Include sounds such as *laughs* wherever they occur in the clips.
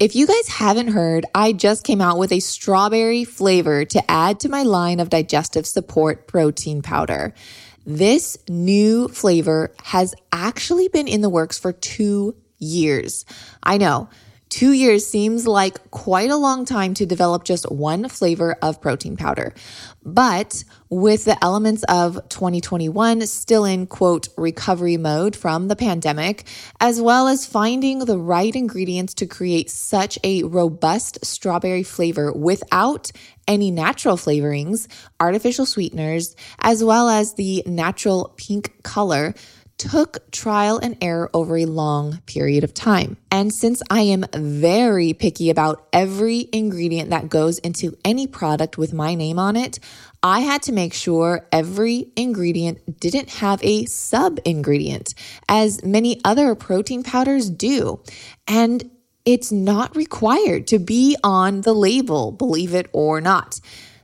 If you guys haven't heard, I just came out with a strawberry flavor to add to my line of digestive support protein powder. This new flavor has actually been in the works for two years. I know Two years seems like quite a long time to develop just one flavor of protein powder. But with the elements of 2021 still in quote recovery mode from the pandemic, as well as finding the right ingredients to create such a robust strawberry flavor without any natural flavorings, artificial sweeteners, as well as the natural pink color, took trial and error over a long period of time. And since I am very picky about every ingredient that goes into any product with my name on it, I had to make sure every ingredient didn't have a sub ingredient, as many other protein powders do. And it's not required to be on the label, believe it or not.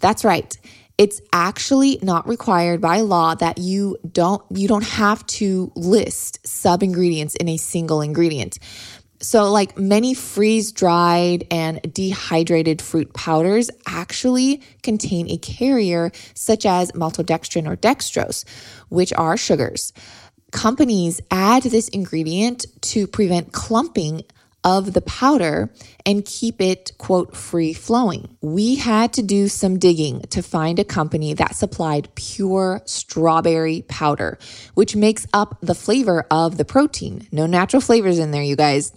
That's right. It's actually not required by law that you don't you don't have to list sub ingredients in a single ingredient. So, like many freeze dried and dehydrated fruit powders actually contain a carrier such as maltodextrin or dextrose, which are sugars. Companies add this ingredient to prevent clumping of the powder and keep it, quote, free flowing. We had to do some digging to find a company that supplied pure strawberry powder, which makes up the flavor of the protein. No natural flavors in there, you guys.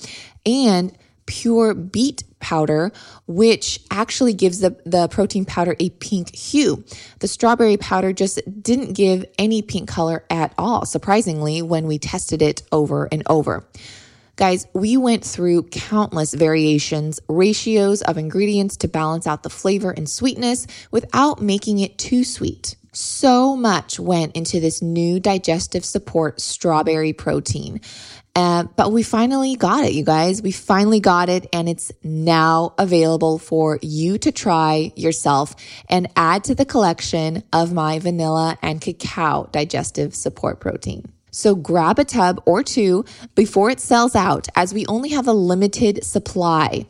And pure beet powder, which actually gives the, the protein powder a pink hue. The strawberry powder just didn't give any pink color at all, surprisingly, when we tested it over and over. Guys, we went through countless variations, ratios of ingredients to balance out the flavor and sweetness without making it too sweet. So much went into this new digestive support strawberry protein. Uh, but we finally got it, you guys. We finally got it, and it's now available for you to try yourself and add to the collection of my vanilla and cacao digestive support protein. So grab a tub or two before it sells out, as we only have a limited supply.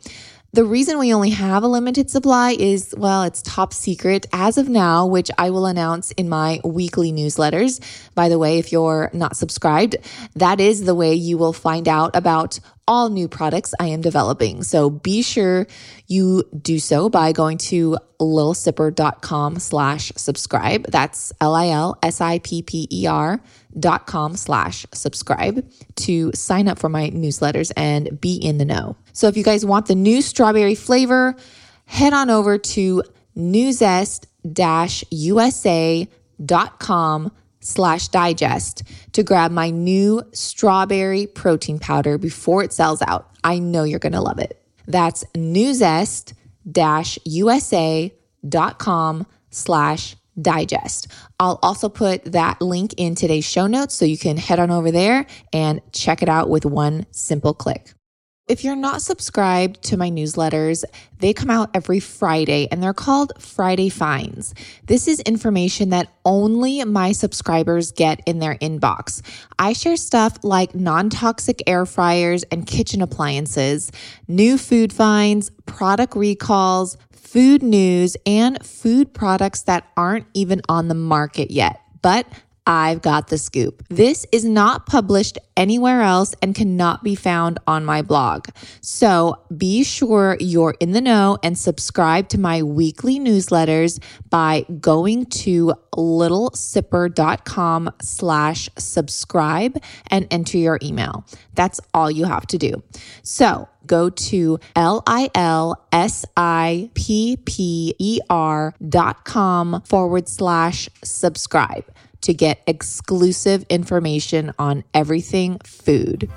The reason we only have a limited supply is, well, it's top secret as of now, which I will announce in my weekly newsletters. By the way, if you're not subscribed, that is the way you will find out about all new products I am developing. So be sure you do so by going to lilsipper.com slash subscribe. That's L-I-L-S-I-P-P-E-R dot com slash subscribe to sign up for my newsletters and be in the know. So if you guys want the new strawberry flavor, head on over to nuzest-usa.com slash digest to grab my new strawberry protein powder before it sells out. I know you're going to love it. That's nuzest-usa.com slash digest. I'll also put that link in today's show notes so you can head on over there and check it out with one simple click. If you're not subscribed to my newsletters, they come out every Friday and they're called Friday Finds. This is information that only my subscribers get in their inbox. I share stuff like non toxic air fryers and kitchen appliances, new food finds, product recalls, food news, and food products that aren't even on the market yet. But I've got the scoop. This is not published anywhere else and cannot be found on my blog. So be sure you're in the know and subscribe to my weekly newsletters by going to lilsipper.com slash subscribe and enter your email. That's all you have to do. So go to L-I-L-S-I-P-P-E-R dot com forward slash subscribe to get exclusive information on everything food.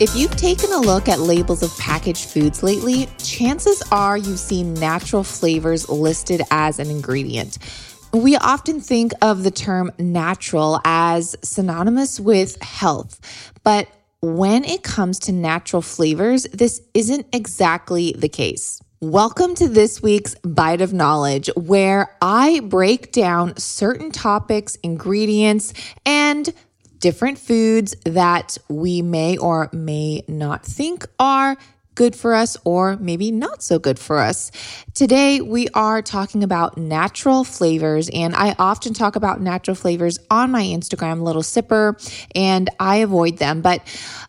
If you've taken a look at labels of packaged foods lately, chances are you've seen natural flavors listed as an ingredient. We often think of the term natural as synonymous with health, but when it comes to natural flavors, this isn't exactly the case. Welcome to this week's Bite of Knowledge, where I break down certain topics, ingredients, and different foods that we may or may not think are good for us or maybe not so good for us. Today, we are talking about natural flavors, and I often talk about natural flavors on my Instagram, Little Sipper, and I avoid them. But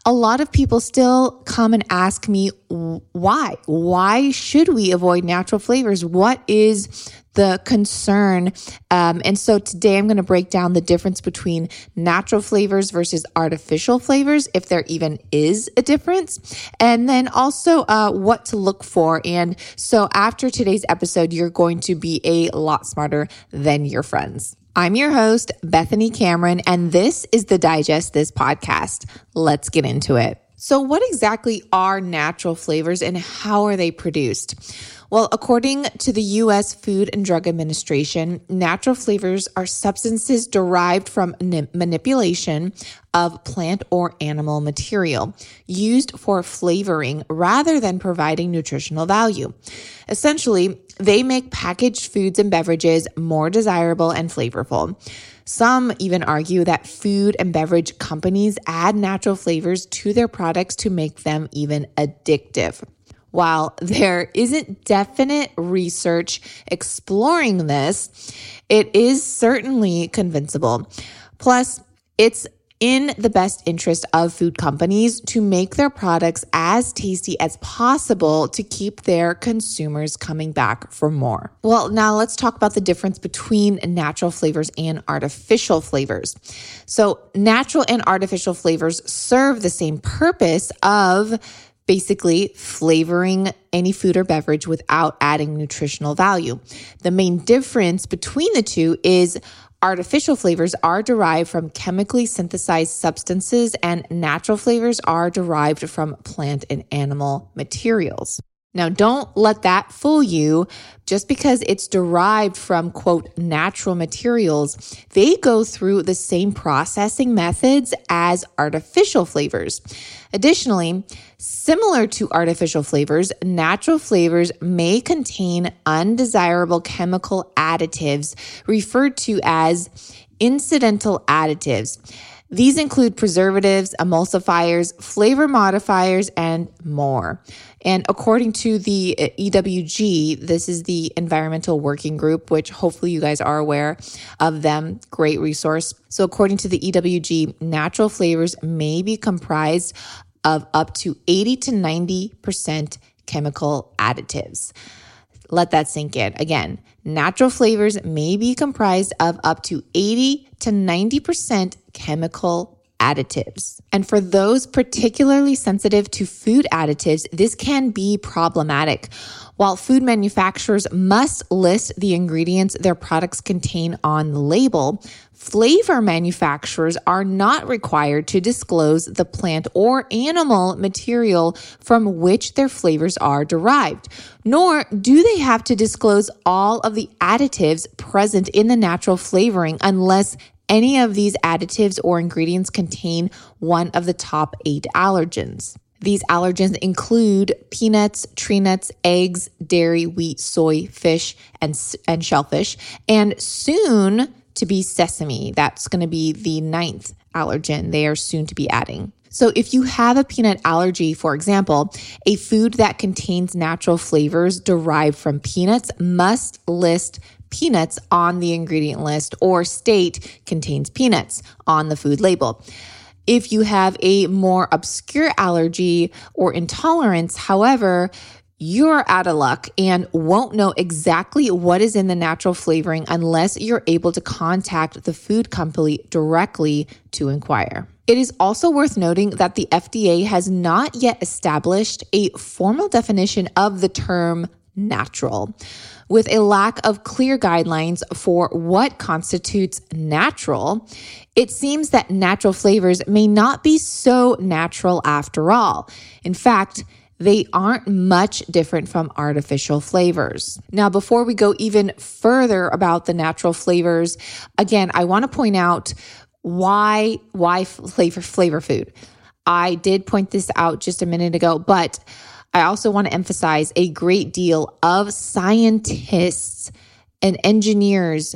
a lot of people still come and ask me why? Why should we avoid natural flavors? What is the concern. Um, and so today I'm going to break down the difference between natural flavors versus artificial flavors, if there even is a difference, and then also uh, what to look for. And so after today's episode, you're going to be a lot smarter than your friends. I'm your host, Bethany Cameron, and this is the Digest This podcast. Let's get into it. So, what exactly are natural flavors and how are they produced? Well, according to the U.S. Food and Drug Administration, natural flavors are substances derived from manipulation of plant or animal material used for flavoring rather than providing nutritional value. Essentially, they make packaged foods and beverages more desirable and flavorful. Some even argue that food and beverage companies add natural flavors to their products to make them even addictive. While there isn't definite research exploring this, it is certainly convincible. Plus, it's in the best interest of food companies to make their products as tasty as possible to keep their consumers coming back for more. Well, now let's talk about the difference between natural flavors and artificial flavors. So, natural and artificial flavors serve the same purpose of basically flavoring any food or beverage without adding nutritional value. The main difference between the two is artificial flavors are derived from chemically synthesized substances and natural flavors are derived from plant and animal materials. Now, don't let that fool you. Just because it's derived from, quote, natural materials, they go through the same processing methods as artificial flavors. Additionally, similar to artificial flavors, natural flavors may contain undesirable chemical additives referred to as incidental additives. These include preservatives, emulsifiers, flavor modifiers, and more. And according to the uh, EWG, this is the Environmental Working Group, which hopefully you guys are aware of them. Great resource. So, according to the EWG, natural flavors may be comprised of up to 80 to 90% chemical additives. Let that sink in. Again, natural flavors may be comprised of up to 80 to 90% chemical additives. And for those particularly sensitive to food additives, this can be problematic. While food manufacturers must list the ingredients their products contain on the label, flavor manufacturers are not required to disclose the plant or animal material from which their flavors are derived, nor do they have to disclose all of the additives present in the natural flavoring unless any of these additives or ingredients contain one of the top eight allergens. These allergens include peanuts, tree nuts, eggs, dairy, wheat, soy, fish, and, and shellfish, and soon to be sesame. That's going to be the ninth allergen they are soon to be adding. So, if you have a peanut allergy, for example, a food that contains natural flavors derived from peanuts must list peanuts on the ingredient list or state contains peanuts on the food label. If you have a more obscure allergy or intolerance, however, you're out of luck and won't know exactly what is in the natural flavoring unless you're able to contact the food company directly to inquire. It is also worth noting that the FDA has not yet established a formal definition of the term natural with a lack of clear guidelines for what constitutes natural, it seems that natural flavors may not be so natural after all. In fact, they aren't much different from artificial flavors. Now, before we go even further about the natural flavors, again, I want to point out why why flavor flavor food. I did point this out just a minute ago, but I also want to emphasize a great deal of scientists and engineers.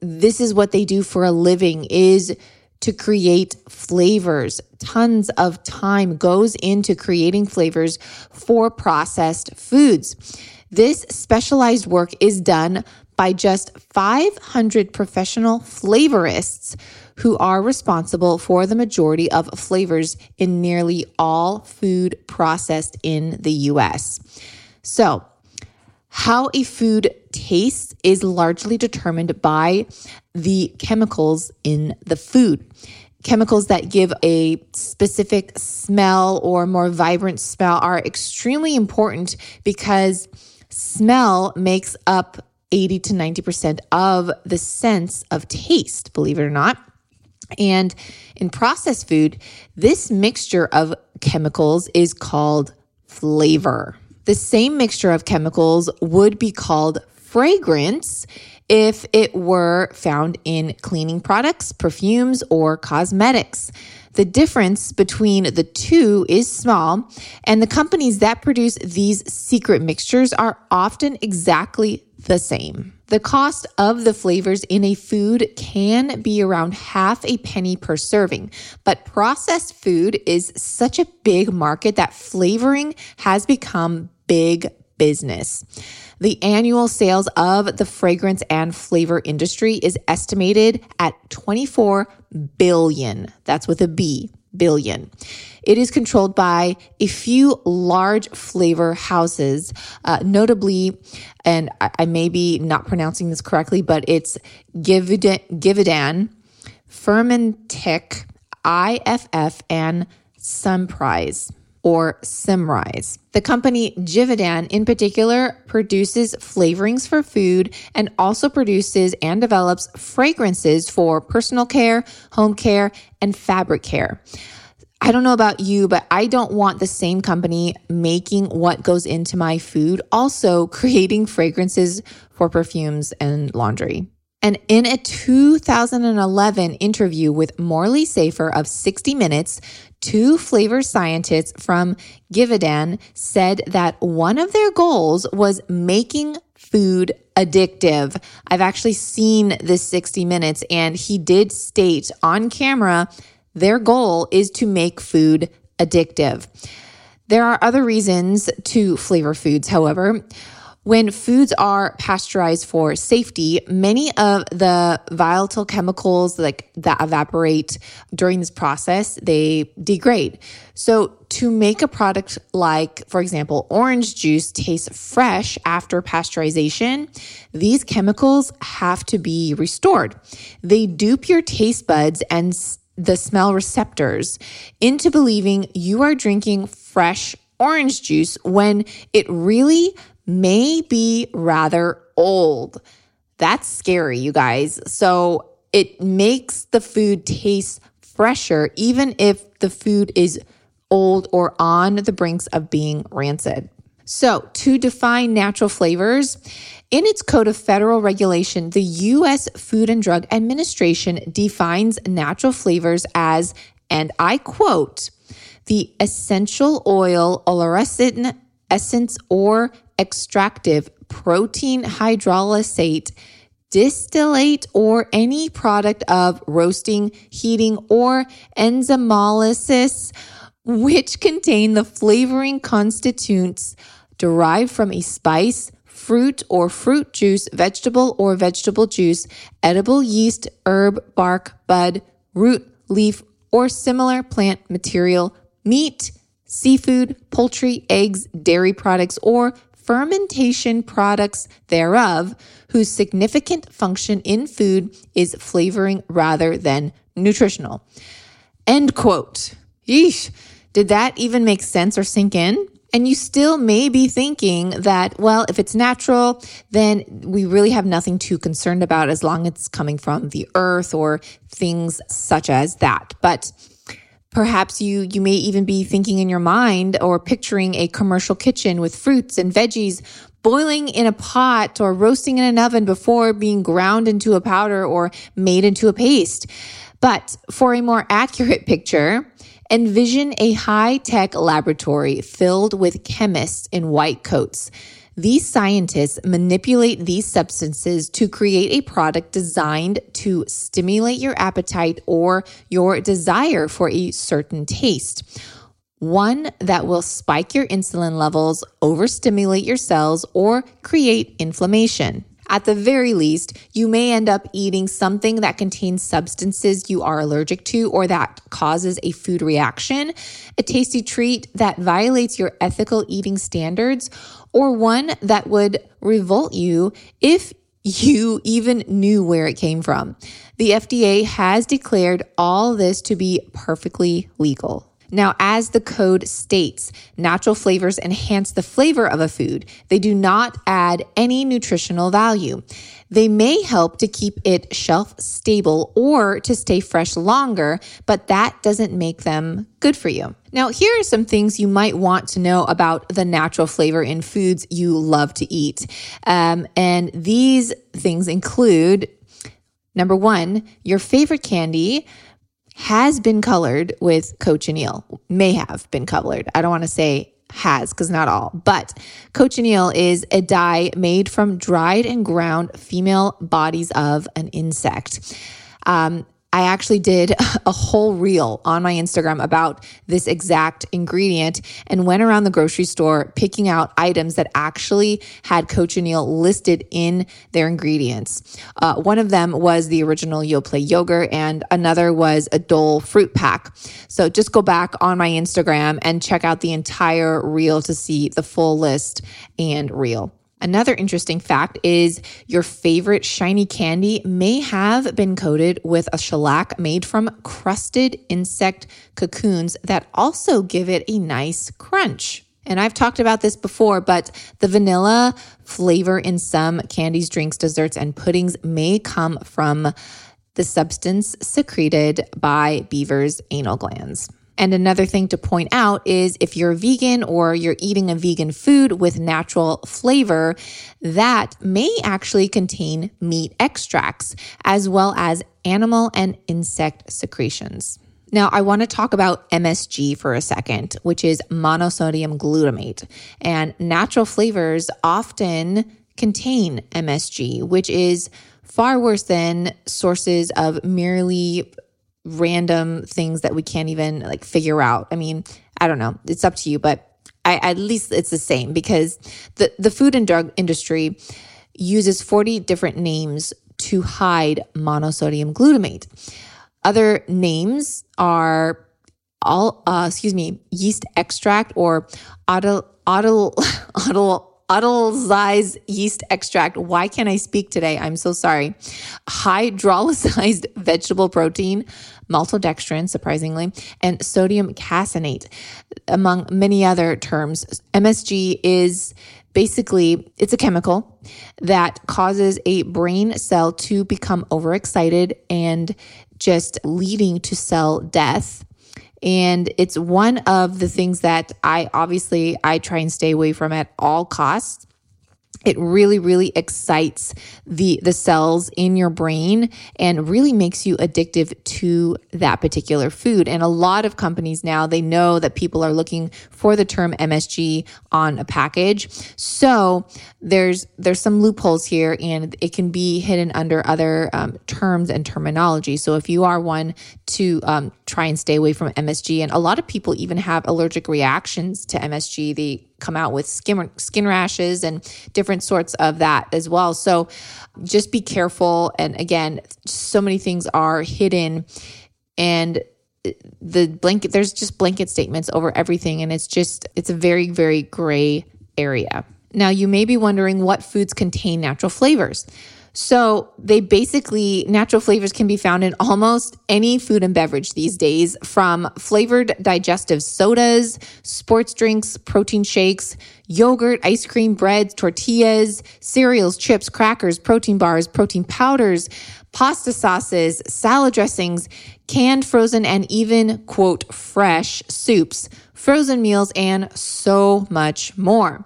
This is what they do for a living is to create flavors. Tons of time goes into creating flavors for processed foods. This specialized work is done by just 500 professional flavorists who are responsible for the majority of flavors in nearly all food processed in the US. So, how a food tastes is largely determined by the chemicals in the food. Chemicals that give a specific smell or more vibrant smell are extremely important because smell makes up 80 to 90% of the sense of taste, believe it or not. And in processed food, this mixture of chemicals is called flavor. The same mixture of chemicals would be called fragrance if it were found in cleaning products, perfumes, or cosmetics. The difference between the two is small, and the companies that produce these secret mixtures are often exactly the same. The cost of the flavors in a food can be around half a penny per serving, but processed food is such a big market that flavoring has become big business. The annual sales of the fragrance and flavor industry is estimated at 24 billion. That's with a B, billion. It is controlled by a few large flavor houses, uh, notably, and I, I, may be not pronouncing this correctly, but it's Givaudan, Givaudan Firmenich, IFF, and Sunprise or Symrise. The company Givaudan, in particular, produces flavorings for food and also produces and develops fragrances for personal care, home care, and fabric care. I don't know about you, but I don't want the same company making what goes into my food, also creating fragrances for perfumes and laundry. And in a 2011 interview with Morley Safer of 60 Minutes, two flavor scientists from Givaudan said that one of their goals was making food addictive. I've actually seen this 60 Minutes, and he did state on camera their goal is to make food addictive. There are other reasons to flavor foods, however. When foods are pasteurized for safety, many of the volatile chemicals like that evaporate during this process, they degrade. So to make a product like, for example, orange juice taste fresh after pasteurization, these chemicals have to be restored. They dupe your taste buds and the smell receptors into believing you are drinking fresh orange juice when it really may be rather old. That's scary, you guys. So it makes the food taste fresher, even if the food is old or on the brinks of being rancid. So, to define natural flavors, in its Code of Federal Regulation, the U.S. Food and Drug Administration defines natural flavors as, and I quote, the essential oil, oleoresin, essence, or extractive protein hydrolysate, distillate, or any product of roasting, heating, or enzymolysis, which contain the flavoring constituents derived from a spice, fruit or fruit juice, vegetable or vegetable juice, edible yeast, herb, bark, bud, root, leaf, or similar plant material, meat, seafood, poultry, eggs, dairy products, or fermentation products thereof, whose significant function in food is flavoring rather than nutritional. End quote. Yeesh. Did that even make sense or sink in? And you still may be thinking that, well, if it's natural, then we really have nothing too concerned about as long as it's coming from the earth or things such as that. But Perhaps you you may even be thinking in your mind or picturing a commercial kitchen with fruits and veggies boiling in a pot or roasting in an oven before being ground into a powder or made into a paste. But for a more accurate picture, envision a high-tech laboratory filled with chemists in white coats. These scientists manipulate these substances to create a product designed to stimulate your appetite or your desire for a certain taste. One that will spike your insulin levels, overstimulate your cells, or create inflammation. At the very least, you may end up eating something that contains substances you are allergic to or that causes a food reaction, a tasty treat that violates your ethical eating standards, or one that would revolt you if you even knew where it came from. The FDA has declared all this to be perfectly legal. Now, as the code states, natural flavors enhance the flavor of a food. They do not add any nutritional value. They may help to keep it shelf stable or to stay fresh longer, but that doesn't make them good for you. Now, here are some things you might want to know about the natural flavor in foods you love to eat. Um, and these things include number one, your favorite candy has been colored with cochineal, may have been colored. I don't want to say has because not all, but cochineal is a dye made from dried and ground female bodies of an insect. Um, I actually did *laughs* a whole reel on my Instagram about this exact ingredient and went around the grocery store picking out items that actually had cochineal listed in their ingredients. Uh, one of them was the original Yoplait yogurt, and another was a Dole fruit pack. So just go back on my Instagram and check out the entire reel to see the full list and reel. Another interesting fact is your favorite shiny candy may have been coated with a shellac made from crusted insect cocoons that also give it a nice crunch. And I've talked about this before, but the vanilla flavor in some candies, drinks, desserts, and puddings may come from the substance secreted by beavers' anal glands. And another thing to point out is if you're vegan or you're eating a vegan food with natural flavor, that may actually contain meat extracts as well as animal and insect secretions. Now, I want to talk about MSG for a second, which is monosodium glutamate. And natural flavors often contain MSG, which is far worse than sources of merely random things that we can't even like figure out. I mean, I don't know. It's up to you, but I, at least it's the same because the, the food and drug industry uses 40 different names to hide monosodium glutamate. Other names are all, uh, excuse me, yeast extract or auto, auto, *laughs* auto, autolyzed yeast extract. Why can't I speak today? I'm so sorry. Hydrolyzed *laughs* vegetable protein, maltodextrin, surprisingly, and sodium caseinate, among many other terms. MSG is basically it's a chemical that causes a brain cell to become overexcited and just leading to cell death and it's one of the things that I obviously I try and stay away from at all costs. It really really excites the the cells in your brain and really makes you addictive to that particular food. And a lot of companies now they know that people are looking for the term MSG on a package. So there's there's some loopholes here and it can be hidden under other um, terms and terminology. So if you are one to um, try and stay away from MSG and a lot of people even have allergic reactions to MSG they come out with skin skin rashes and different sorts of that as well. So just be careful. And again, so many things are hidden and the blanket there's just blanket statements over everything and it's just it's a very very gray area. Now you may be wondering what foods contain natural flavors. So they basically, natural flavors can be found in almost any food and beverage these days, from flavored digestive sodas, sports drinks, protein shakes, yogurt, ice cream, breads, tortillas, cereals, chips, crackers, protein bars, protein powders, pasta sauces, salad dressings, canned, frozen, and even, quote, fresh soups, frozen meals, and so much more.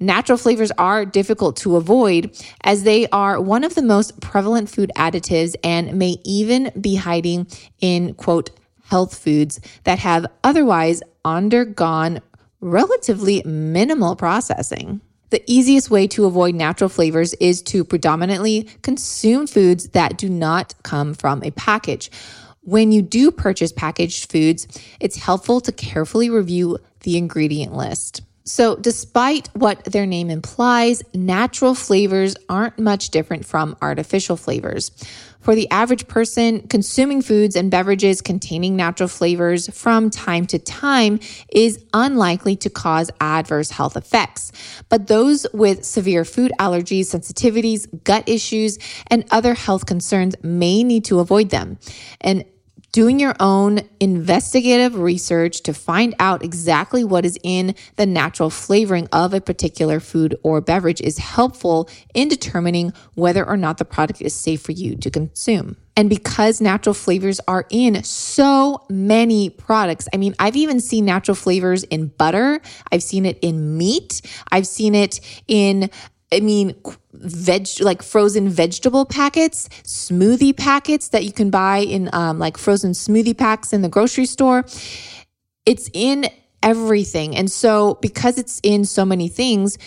Natural flavors are difficult to avoid as they are one of the most prevalent food additives and may even be hiding in quote health foods that have otherwise undergone relatively minimal processing. The easiest way to avoid natural flavors is to predominantly consume foods that do not come from a package. When you do purchase packaged foods, it's helpful to carefully review the ingredient list. So, despite what their name implies, natural flavors aren't much different from artificial flavors. For the average person, consuming foods and beverages containing natural flavors from time to time is unlikely to cause adverse health effects. But those with severe food allergies, sensitivities, gut issues, and other health concerns may need to avoid them. And doing your own investigative research to find out exactly what is in the natural flavoring of a particular food or beverage is helpful in determining whether or not the product is safe for you to consume. And because natural flavors are in so many products, I mean, I've even seen natural flavors in butter, I've seen it in meat, I've seen it in I mean, veg like frozen vegetable packets, smoothie packets that you can buy in um, like frozen smoothie packs in the grocery store. It's in everything, and so because it's in so many things,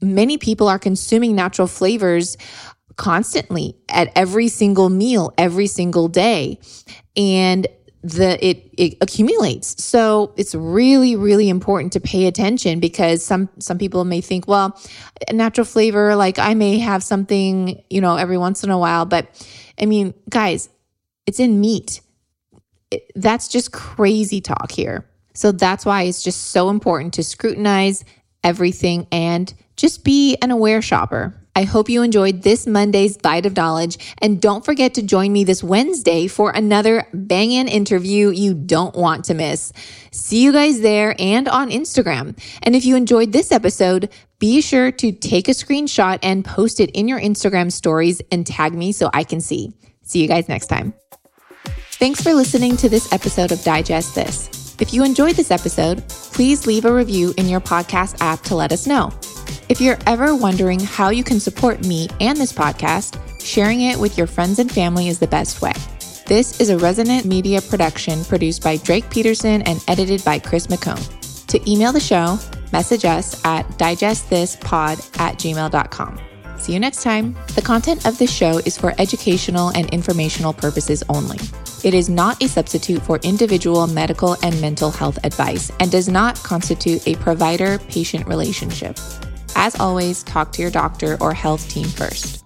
many people are consuming natural flavors constantly at every single meal, every single day, and the it it accumulates. So it's really really important to pay attention because some some people may think, well, natural flavor like I may have something, you know, every once in a while, but I mean, guys, it's in meat. It, that's just crazy talk here. So that's why it's just so important to scrutinize everything and just be an aware shopper. I hope you enjoyed this Monday's Bite of Knowledge. And don't forget to join me this Wednesday for another bang interview you don't want to miss. See you guys there and on Instagram. And if you enjoyed this episode, be sure to take a screenshot and post it in your Instagram stories and tag me so I can see. See you guys next time. Thanks for listening to this episode of Digest This. If you enjoyed this episode, please leave a review in your podcast app to let us know. If you're ever wondering how you can support me and this podcast, sharing it with your friends and family is the best way. This is a Resonant Media production produced by Drake Peterson and edited by Chris McCone. To email the show, message us at digestthispod at gmail.com. See you next time. The content of this show is for educational and informational purposes only. It is not a substitute for individual medical and mental health advice and does not constitute a provider patient relationship. As always, talk to your doctor or health team first.